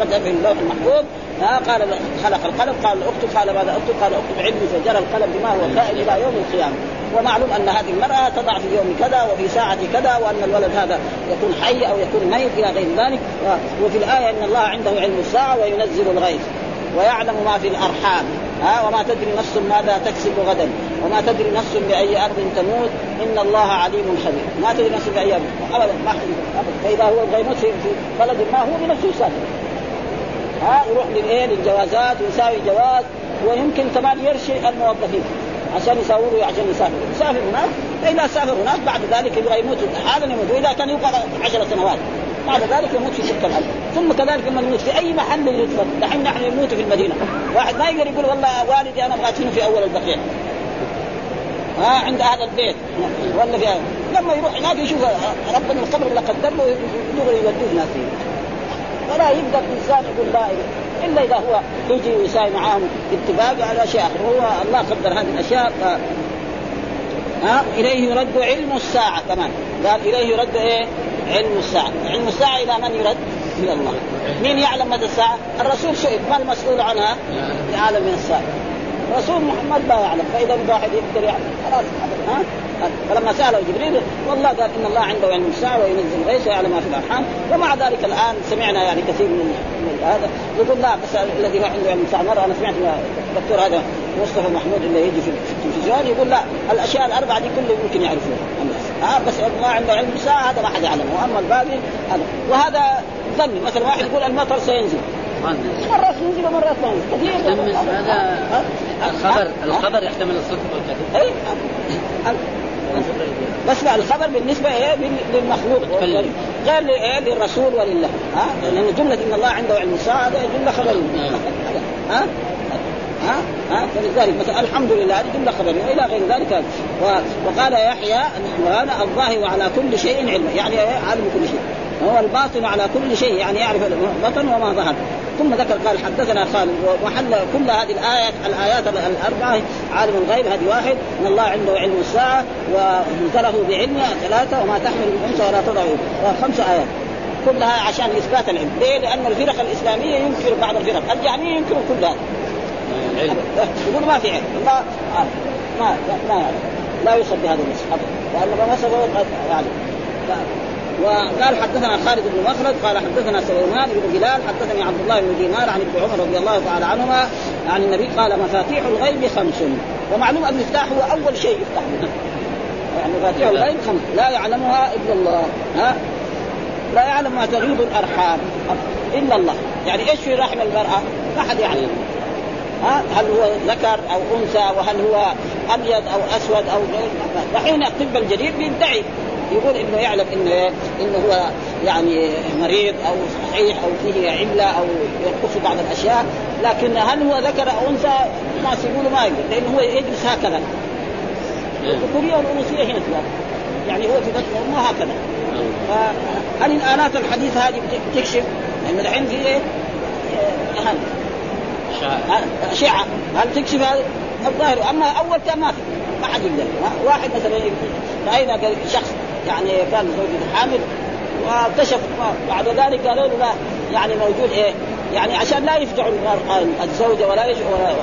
خدم في اللوح المحفوظ. ها قال خلق القلم قال اكتب قال ماذا اكتب قال اكتب علمي فجرى القلم بما هو كائن إلى يوم القيامة. ومعلوم أن هذه المرأة تضع في يوم كذا وفي ساعة كذا وأن الولد هذا يكون حي أو يكون ميت إلى غير ذلك. وفي الآية إن الله عنده علم الساعة وينزل الغيث ويعلم ما في الأرحام. ها وما تدري نفس ماذا تكسب غدا وما تدري نفس بأي أرض تموت إن الله عليم خبير. ما تدري نفس بأي أرض ابدا ما ابدا فإذا هو يموت في بلد ما هو بنفسه يسافر ها يروح للإيه؟ للجوازات ويساوي جواز ويمكن كمان يرشي الموظفين. عشان يساووا عشان يسافر يسافر هناك فإذا سافر هناك بعد ذلك يبغى يموت. حالا يموت. وإذا كان يبقى عشر سنوات. بعد ذلك يموت في تلك الأرض ثم كذلك لما يموت في أي محل يدفن. دحين نحن نموت في المدينة. واحد ما يقدر يقول والله والدي أنا أبغى أدفنه في أول البقيع. ها عند هذا البيت. ولا في لما يروح هناك يشوف ربنا القبر اللي قدر له دغري يوديه هناك. ولا يقدر الانسان يقول لا إلا إذا هو يجي ويساوي معاهم اتفاق على أشياء هو الله قدر هذه الأشياء ف... ها إليه يرد علم الساعة كمان. قال إليه يرد إيه؟ علم الساعة، علم الساعة إلى من يرد؟ إلى الله. مين يعلم مدى الساعة؟ الرسول سئل ما المسؤول عنها؟ يعلم من الساعة. رسول محمد لا يعلم فإذا واحد يقدر يعلم خلاص ها فلما سأله جبريل والله قال إن الله عنده علم الساعة وينزل الغيث ويعلم ما في الأرحام ومع ذلك الآن سمعنا يعني كثير من, هذا. يقول لا بس الذي ما عنده علم الساعة مرة أنا سمعت الدكتور هذا مصطفى محمود اللي يجي في التلفزيون يقول لا الأشياء الأربعة دي كله يمكن يعرفوها الناس. ها بس الله عنده علم الساعة هذا ما حد يعلمه. وأما الباقي هذا. وهذا ظن مثلا واحد يقول المطر سينزل. مرات ينزل ومرات ما ينزل. كثير. هذا الخبر الخبر يحتمل الصدق والكذب. بس الخبر بالنسبة إيه؟ للمخلوق غير ل- للرسول ولله. ها؟ لأن جملة إن الله عنده علم الساعة جملة خبرية. ها؟ ها؟ ها؟ فلذلك مثلا الحمد لله هذه جملة خبرية وإلى غير ذلك. و- وقال يحيى الظاهر على كل شيء علما يعني عالم كل شيء. هو الباطن على كل شيء يعني يعرف البطن وما ظهر ثم ذكر قال حدثنا خالد ومحل كل هذه الآيات الآيات الأربعة عالم الغيب هذه واحد إن الله عنده علم الساعة ونزله بعلمه ثلاثة وما تحمل من انثى ولا تضع خمس آيات كلها عشان إثبات العلم، ليه؟ لأن الفرق الإسلامية ينكر بعض الفرق، الجهمية ينكر كل هذا. يقول ما في علم، الله عالم. ما ما. لا يوصف بهذا الوصف ابدا، لأن ما وصفه قد يعني وقال حدثنا خالد بن مخلد قال حدثنا سليمان بن بلال حدثني عبد الله بن دينار عن ابن عمر رضي الله تعالى عنهما عن النبي قال مفاتيح الغيب خمس. ومعلوم المفتاح هو أول شيء يفتح يعني مفاتيح الغيب خمس. لا يعلمها إلا الله. ها؟ لا يعلم ما تغيب الأرحام. إلا الله. يعني إيش في رحم المرأة؟ ما حد يعلم ها؟ هل هو ذكر أو أنثى؟ وهل هو أبيض أو أسود أو غير؟ دحين الطب الجديد بيدعي. يقول إنه يعلم انه إنه هو يعني مريض أو صحيح أو فيه عله أو ينقص بعض الأشياء لكن هل هو ذكر أو أنثى؟ الناس يقولوا ما يقدر لأنه هو يجلس هكذا. الذكوريه والانوثيه هنا في. يعني هو في بطن امه هكذا. فهل الآلات الحديثة هذه بت- بتكشف؟ لأن الحين في إيه؟ آه، هل تكشف؟ هذا؟ الظاهر. أما أول كان ما في. ما حد يقدر. واحد مثلا رأينا قال شخص؟ يعني كان زوجته حامل واكتشف بعد ذلك قالوا له لا يعني موجود إيه؟ يعني عشان لا يفجعوا المرأة الزوجة ولا يش ولا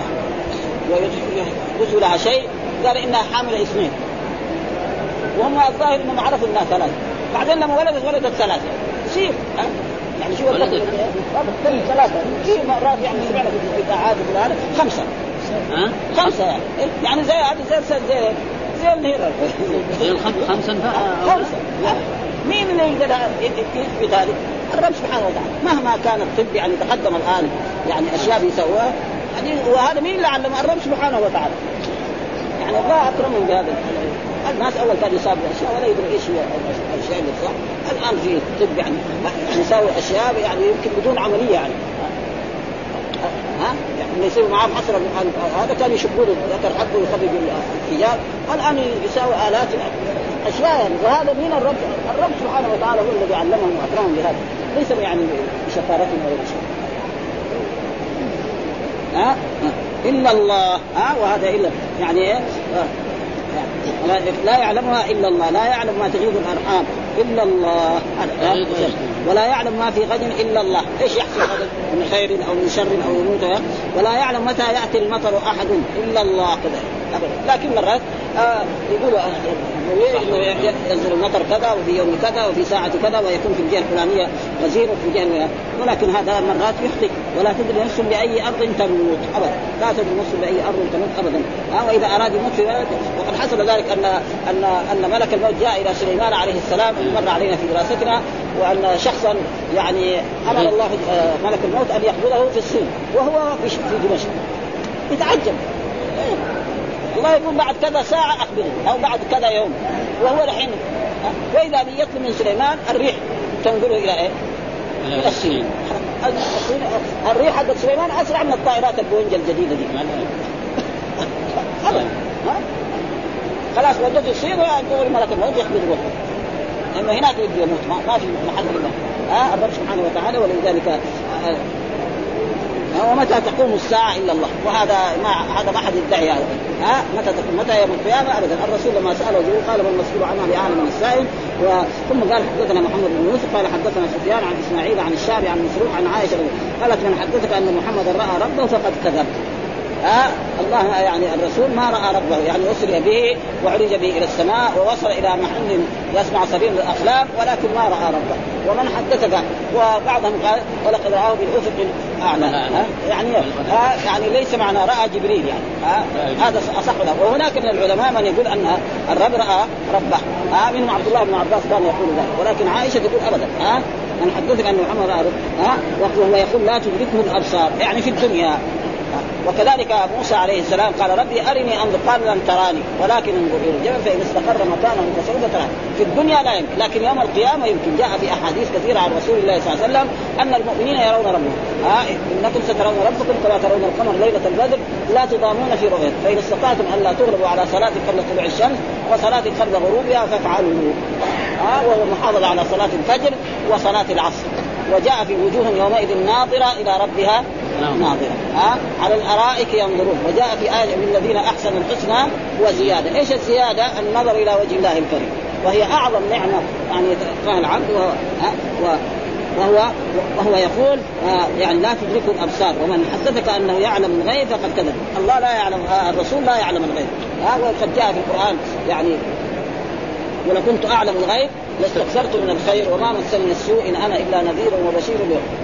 ويحدثوا لها شيء قال إنها حاملة اثنين. وهم الظاهر إنهم عرفوا إنها ثلاث بعدين لما ولدت ولدت ثلاثة. يصير؟ يعني شو ولدت؟ ثلاثة. في مرات يعني سمعنا في الاذاعات خمسة. ها؟ خمسة يعني. يعني زي هذه زي زي الخم خمسا خمسة. مين اللي يقدر يثبت هذه؟ الرب سبحانه وتعالى مهما كان الطب يعني تقدم الآن يعني أشياء بيسووها يعني وهذا مين اللي علم الرب سبحانه وتعالى. يعني الله أكرمهم بهذا الناس أول كانوا يصابوا أشياء ولا يدروا إيش هي الأشياء اللي صح. الآن في طب يعني يعني يساوي أشياء يعني يمكن بدون عملية يعني. ها؟ يعني يسوي معاه محصره هذا كان يشقوا له الذكر حقه يخرج الحجاب. الآن يساوي آلات أشياء يعني. وهذا من الرب. الرب سبحانه وتعالى هو الذي علمهم وأكرمهم بهذا. ليس يعني بشطارتهم ولا بشيء ها؟ إلا الله. ها؟ وهذا الا يعني إيه. لا, لا يعلمها إلا الله. لا يعلم ما تغيب الأرحام. إلا الله؟ ولا يعلم ما في غد إلا الله. إيش يحصل غدا من خير أو من شر أو يموت ولا يعلم متى يأتي المطر أحد إلا الله. كذا أبدا. لكن مرات آه يقولوا آه ينزل المطر كذا وفي يوم كذا وفي ساعة كذا ويكون في الجهة الفلانية غزير وفي الفلانية. ولكن هذا مرات يخطئ ولا تدري نفس بأي أرض تموت. أبدا. لا تدري نفس بأي أرض تموت أبدا. آه وإذا أراد يموت في وقد حصل ذلك أن أن أن ملك الموت جاء إلى سليمان عليه السلام مر علينا في دراستنا وأن شخصا يعني أمر الله آه، ملك الموت أن يقبضه في الصين وهو في دمشق. يتعجب. الله يقول بعد كذا ساعة أخبره أو بعد كذا يوم. وهو الحين وإذا به يطلب من سليمان الريح تنقله إلى إيه؟ إلى الصين الريح حق سليمان أسرع من الطائرات البوينج الجديدة دي؟ خلاص ودته الصين ويقول ملك الموت يقبض روحه لأنه هناك يبدو يموت. ما, ما في محل إلا. ها الرب سبحانه وتعالى ولذلك آه، آه، ومتى تقوم الساعة إلا الله؟ وهذا ما هذا ما حد يدعي هذا. ها متى تقوم متى يوم القيامة؟ أبدا. الرسول لما سأله جبريل قال ما المسؤول عنها بأعلم من السائل؟ ثم قال حدثنا محمد بن يوسف. قال حدثنا سفيان عن إسماعيل عن الشعبي عن مسروق عن عائشة. قالت من حدثك أن محمدا رأى ربه فقد كذب. ها؟ الله يعني الرسول ما رأى ربه يعني اسري به وعرج به إلى السماء ووصل إلى محل يسمع صرير الاخلاق ولكن ما رأى ربه. ومن حدثك؟ وبعضهم قال ولقد راه بالأفق الأعلى؟ يعني ها؟ يعني ليس معنى رأى جبريل يعني. ها؟ هذا اصح له وهناك من العلماء من يقول أن الرب رأى ربه. ها؟ منهم عبد الله بن عباس كان يقول ذلك. ولكن عائشة تقول ابدا. ها؟ من حدثك أن ربه ها؟ وهو يقول لا تدركه الأبصار. يعني في الدنيا. وكذلك موسى عليه السلام قال ربي أرني انظر قال لن تراني ولكن انظر إلى الجبل فإن استقر مكانه فسوف تراني. في الدنيا لا يمكن لكن يوم القيامة يمكن. جاء في أحاديث كثيرة عن رسول الله صلى الله عليه وسلم أن المؤمنين يرون ربهم. ها إنكم سترون ربكم كما ترون القمر ليلة البدر. لا تضامون في رؤيته. فإن استطعتم ان لا تغلبوا على صلاة قبل طلوع الشمس وصلاة قبل غروبها فافعلوا. ها وهو المحافظه على صلاة الفجر وصلاة العصر. وجاء في وجوه يومئذ ناظرة إلى ربها نعم. ناظرة. ها؟ على الأرائك ينظرون. وجاء في آية للذين أحسنوا الحسنى وزياده، إيش الزيادة؟ النظر إلى وجه الله الكريم. وهي أعظم نعمة يعني يتلقاها العبد وهو وهو وهو يقول آه يعني لا تدركه الأبصار. ومن حدثك أنه يعلم الغيب فقد كذب. الله لا يعلم آه الرسول لا يعلم الغيب. هذا آه وقد جاء في القرآن يعني ولو كنت أعلم الغيب لاستكثرت من الخير وما مسني السوء إن أنا إلا نذير وبشير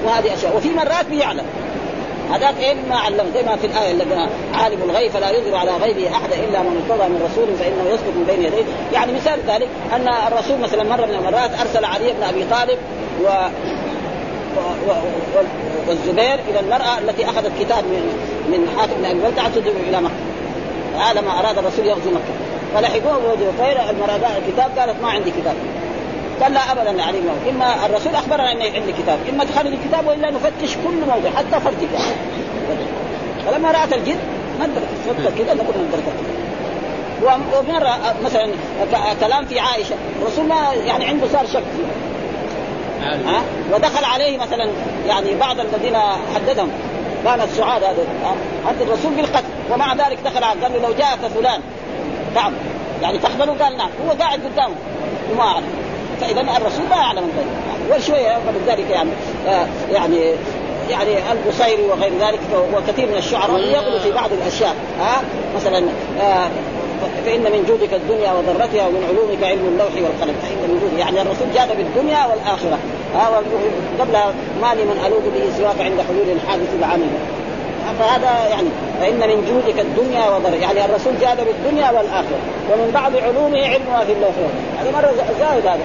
وهذه أشياء. وفي مرات بيعلم هذاك إيه؟ ما علم زي ما في الآية اللي عالم الغيب فلا يظهر على غيبه احدا إلا من ارتضى من رسول فإنه يسقط من بين يديه. يعني مثال ذلك أن الرسول مثلا مرة من المرات أرسل علي بن أبي طالب و والزبير إلى المرأة التي أخذت كتاب من من حاتم بن أبي بلتعه إلى مكة. هذا ما أراد الرسول يغزو مكة. فلحقوه بوجه خير المرأة الكتاب قالت ما عندي كتاب. قال لا ابدا يعني إما الرسول أخبرنا ان عندي كتاب. إما تخرج الكتاب وإلا نفتش كل موضع حتى فرجك يعني. فلما رأت الجد فكر كذا نقول ندرك ومرة مثلا كلام في عائشة. الرسول ما يعني عنده صار شك ها؟ ودخل عليه مثلا يعني بعض الذين حددهم. كان السعاد هذا حتى الرسول بالقتل. ومع ذلك دخل عليه قال له لو جاءك فلان. تعب يعني تقبله قال نعم هو قاعد قدامه. وما عرف فإذا الرسول لا يعلم الغيب. وشوية فلذلك يعني آه يعني يعني البصيري وغير ذلك وكثير من الشعراء يغلو في بعض الأشياء. ها آه مثلا آه فإن من جودك الدنيا وذرتها ومن علومك علم اللوح والقلم. فإن من جودك يعني الرسول جاد بالدنيا والآخرة. ها آه قبل ما لي من ألوذ به سواك عند حلول الحادث العامل فهذا يعني فإن من جودك الدنيا وضر يعني الرسول جاد بالدنيا والآخرة. ومن بعض علومه علم ما في اللوح هذا مرة زاهد هذا.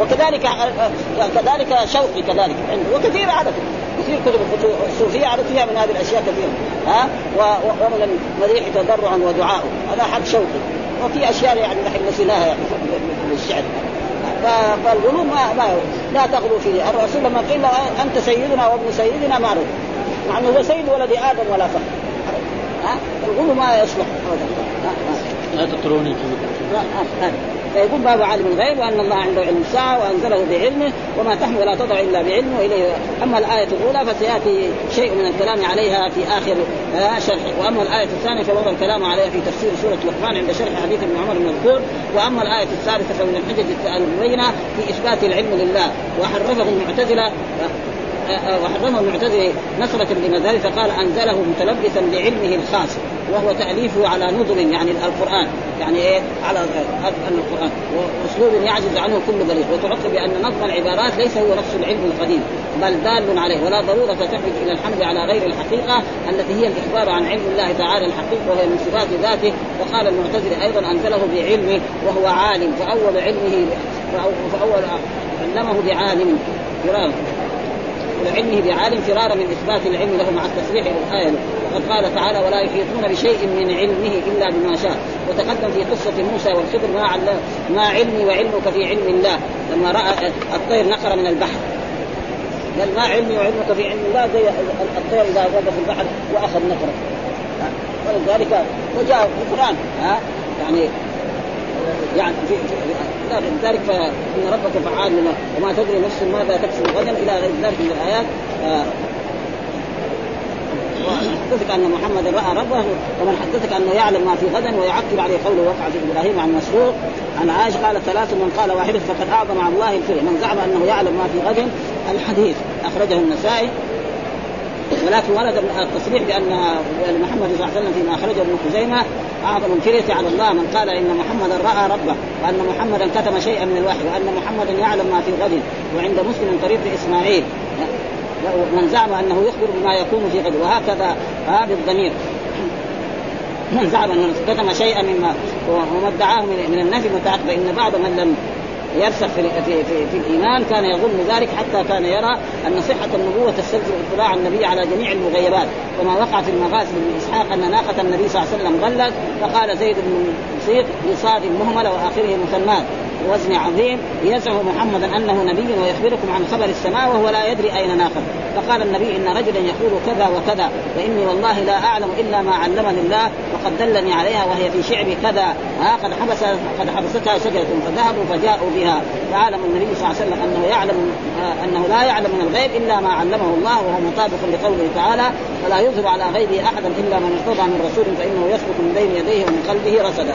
وكذلك كذلك شوقي كذلك. عنده. وكثير عدد كثير كتب الصوفية عدد فيها من هذه الأشياء كثيرة. ها؟ ومن المديح تضرعا ودعاء هذا حد شوقي. وفي أشياء يعني نحن نسيناها يعني بالشعر فالغلو ما, ما لا تغلو فيه. الرسول لما قيل أنت سيدنا وابن سيدنا ما رد مع انه هو سيد ولد آدم ولا فخر ها؟ الغلو ما يصلح. لا تطروني لا فيقول باب عالم الغيب وأن الله عنده علم الساعة وأنزله بعلمه وما تحمل ولا تضع إلا بعلمه اليه أما الآية الأولى فسيأتي شيء من الكلام عليها في آخر شرح. وأما الآية الثانية فوضع الكلام عليها في تفسير سورة لقمان عند شرح حديث ابن عمر المذكور وأما الآية الثالثة فمن الحجج المبينه في إثبات العلم لله. وحرفه المعتزلة. وحرمه المعتزله نصرة لمذهبه فقال أنزله متلبسا بعلمه الخاص وهو تأليفه على نظم يعني القرآن يعني إيه؟ على القرآن وأسلوب يعجز عنه كل بليغ وتعقب بأن نظم العبارات ليس هو نفس العلم القديم بل دال عليه ولا ضرورة تحرج إلى الحمد على غير الحقيقة التي هي الإخبار عن علم الله تعالى الحقيقة وهي من صفات ذاته. وقال المعتزله أيضا أنزله بعلمه وهو عالم فأول علمه فاول علمه بعالم. وعلمه بعالم فرارا من إثبات العلم له مع التصريح بالايه وقد قال تعالى ولا يحيطون بشيء من علمه إلا بما شاء. وتقدم في قصة موسى والخضر ما علم ما علمي وعلمك في علم الله. لما رأى الطير نقر من البحر. قال ما علمي وعلمك في علم الله. زي الطير إذا وقف في البحر وأخذ نقره. ولذلك وجاء في القرآن. ها؟ يعني يعني في, لذلك فان ربك فعال لما وما تدري نفس ماذا تكسب غدا إلى غير ذلك من الآيات. آه. حدثك أن محمدا رأى ربه ومن حدثك أنه يعلم ما في غدا ويعقب عليه قوله وقع في إبراهيم عن مسروق عن عائشة قال ثلاث من قال واحدة فقد أعظم على الله الفرع من زعم أنه يعلم ما في غد الحديث أخرجه النسائي. ولكن ورد التصريح بأن محمد صلى الله عليه وسلم فيما أخرجه ابن خزيمة أعظم الفرية على الله من قال إن محمدا رأى ربه وأن محمدا كتم شيئا من الوحي وأن محمدا يعلم ما في غد وعند مسلم طريق إسماعيل. من زعم أنه يخبر بما يكون في غد وهكذا هذا الضمير. من زعم أنه كتم شيئا مما وما ادعاه من النفي متعقب إن بعض من لم يرسخ في, في, في, في الإيمان كان يظن ذلك حتى كان يرى أن صحة النبوة تستلزم اطلاع النبي على جميع المغيبات. كما وقع في المغازي بن إسحاق أن ناقة النبي صلى الله عليه وسلم غلت فقال زيد بن مصير بصاد مهملة وآخره مثنات وزن عظيم يزعم محمدا أنه نبي ويخبركم عن خبر السماء وهو لا يدري أين ناقه فقال النبي إن رجلا يقول كذا وكذا وإني والله لا أعلم إلا ما علمني الله وقد دلني عليها وهي في شعب كذا. ها قد حبس قد حبستها شجرة فذهبوا فجاءوا بها. فعلم النبي صلى الله عليه وسلم أنه يعلم آه، أنه لا يعلم من الغيب إلا ما علمه الله وهو مطابق لقوله تعالى ولا يظهر على غيبه أحدا إلا من ارتضى من رسول فإنه يسلك من بين يديه ومن خلفه رصدا